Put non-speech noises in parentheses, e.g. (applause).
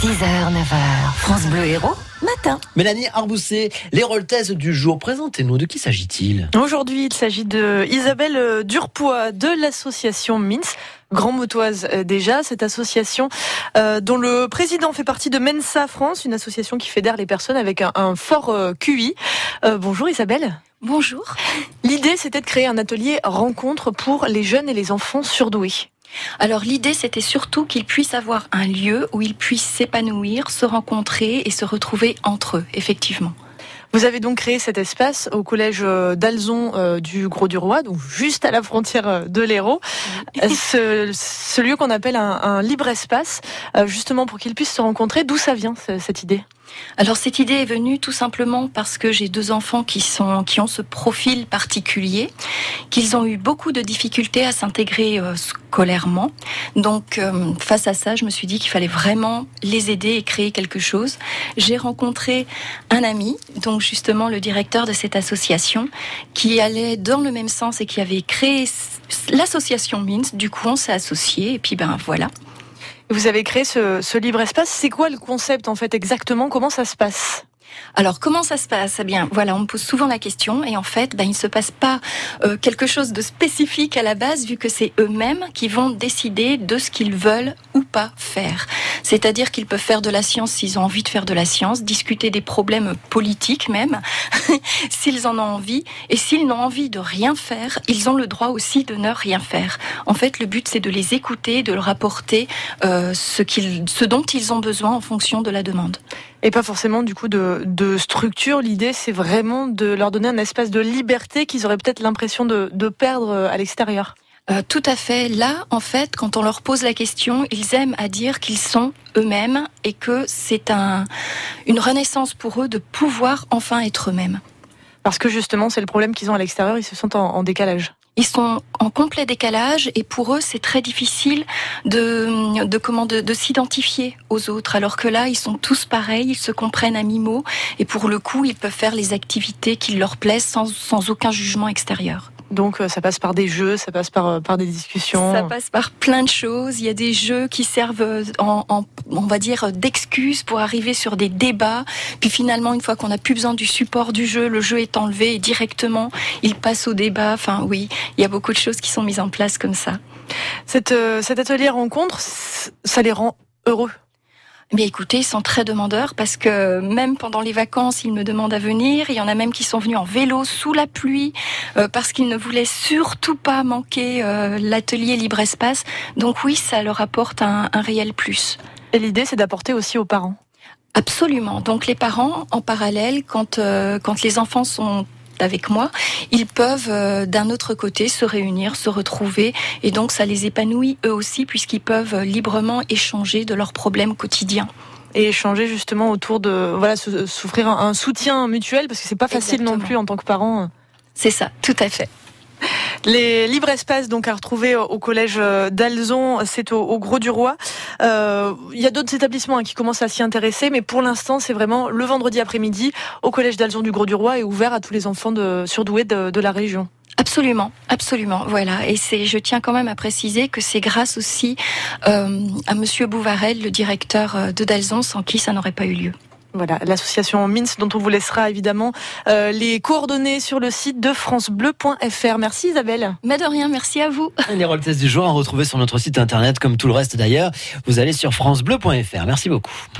6h, 9h, France Bleu Héros, matin. Mélanie Arbousset, les Roltaises du jour, présentez-nous, de qui s'agit-il? Aujourd'hui, il s'agit de Isabelle Durpois de l'association MINS. Grand motoise euh, déjà, cette association euh, dont le président fait partie de Mensa France, une association qui fédère les personnes avec un, un fort euh, QI. Euh, bonjour Isabelle. Bonjour. L'idée, c'était de créer un atelier rencontre pour les jeunes et les enfants surdoués. Alors l'idée, c'était surtout qu'ils puissent avoir un lieu où ils puissent s'épanouir, se rencontrer et se retrouver entre eux, effectivement. Vous avez donc créé cet espace au collège euh, d'Alzon euh, du Gros du Roi, donc juste à la frontière euh, de l'Hérault. Ce, ce, lieu qu'on appelle un, un, libre espace, justement pour qu'ils puissent se rencontrer. D'où ça vient cette idée? Alors cette idée est venue tout simplement parce que j'ai deux enfants qui sont qui ont ce profil particulier, qu'ils ont eu beaucoup de difficultés à s'intégrer euh, scolairement. Donc euh, face à ça, je me suis dit qu'il fallait vraiment les aider et créer quelque chose. J'ai rencontré un ami, donc justement le directeur de cette association, qui allait dans le même sens et qui avait créé l'association MINS. Du coup, on s'est associés et puis ben voilà. Vous avez créé ce, ce libre espace. C'est quoi le concept en fait exactement? Comment ça se passe? Alors comment ça se passe? Eh bien, voilà, on me pose souvent la question et en fait, ben, il ne se passe pas euh, quelque chose de spécifique à la base vu que c'est eux-mêmes qui vont décider de ce qu'ils veulent ou pas faire. C'est-à-dire qu'ils peuvent faire de la science s'ils ont envie de faire de la science, discuter des problèmes politiques même, (laughs) s'ils en ont envie, et s'ils n'ont envie de rien faire, ils ont le droit aussi de ne rien faire. En fait, le but c'est de les écouter, de leur apporter euh, ce, ce dont ils ont besoin en fonction de la demande. Et pas forcément du coup de, de structure. L'idée, c'est vraiment de leur donner un espace de liberté qu'ils auraient peut-être l'impression de, de perdre à l'extérieur. Euh, tout à fait. Là, en fait, quand on leur pose la question, ils aiment à dire qu'ils sont eux-mêmes et que c'est un, une renaissance pour eux de pouvoir enfin être eux-mêmes. Parce que justement, c'est le problème qu'ils ont à l'extérieur, ils se sentent en, en décalage ils sont en complet décalage et pour eux c'est très difficile de, de comment de, de s'identifier aux autres alors que là ils sont tous pareils ils se comprennent à mi-mot et pour le coup ils peuvent faire les activités qui leur plaisent sans, sans aucun jugement extérieur. Donc euh, ça passe par des jeux, ça passe par, euh, par des discussions. Ça passe par plein de choses. Il y a des jeux qui servent euh, en, en on va dire d'excuses pour arriver sur des débats. Puis finalement, une fois qu'on n'a plus besoin du support du jeu, le jeu est enlevé et directement il passe au débat. Enfin oui, il y a beaucoup de choses qui sont mises en place comme ça. Cette, euh, cet atelier rencontre, ça les rend heureux mais écoutez, ils sont très demandeurs parce que même pendant les vacances, ils me demandent à venir. Il y en a même qui sont venus en vélo sous la pluie euh, parce qu'ils ne voulaient surtout pas manquer euh, l'atelier libre espace. Donc oui, ça leur apporte un, un réel plus. Et l'idée, c'est d'apporter aussi aux parents. Absolument. Donc les parents, en parallèle, quand euh, quand les enfants sont avec moi, ils peuvent euh, d'un autre côté se réunir, se retrouver et donc ça les épanouit eux aussi puisqu'ils peuvent librement échanger de leurs problèmes quotidiens et échanger justement autour de voilà souffrir un, soutien mutuel parce que c'est pas facile Exactement. non plus en tant que parent. C'est ça, tout à fait. Les libres espaces donc à retrouver au collège d'Alzon, c'est au, Gros du Roi. Euh, il y a d'autres établissements hein, qui commencent à s'y intéresser, mais pour l'instant c'est vraiment le vendredi après-midi au collège d'Alzon du Gros du Roi et ouvert à tous les enfants de, surdoués de, de la région. Absolument, absolument. Voilà. Et c'est, je tiens quand même à préciser que c'est grâce aussi euh, à Monsieur Bouvarel, le directeur de Dalzon, sans qui ça n'aurait pas eu lieu. Voilà, l'association MINS dont on vous laissera évidemment euh, les coordonnées sur le site de francebleu.fr. Merci Isabelle. Mais de rien, merci à vous. Les rôles du jour à retrouver sur notre site internet comme tout le reste d'ailleurs. Vous allez sur francebleu.fr. Merci beaucoup.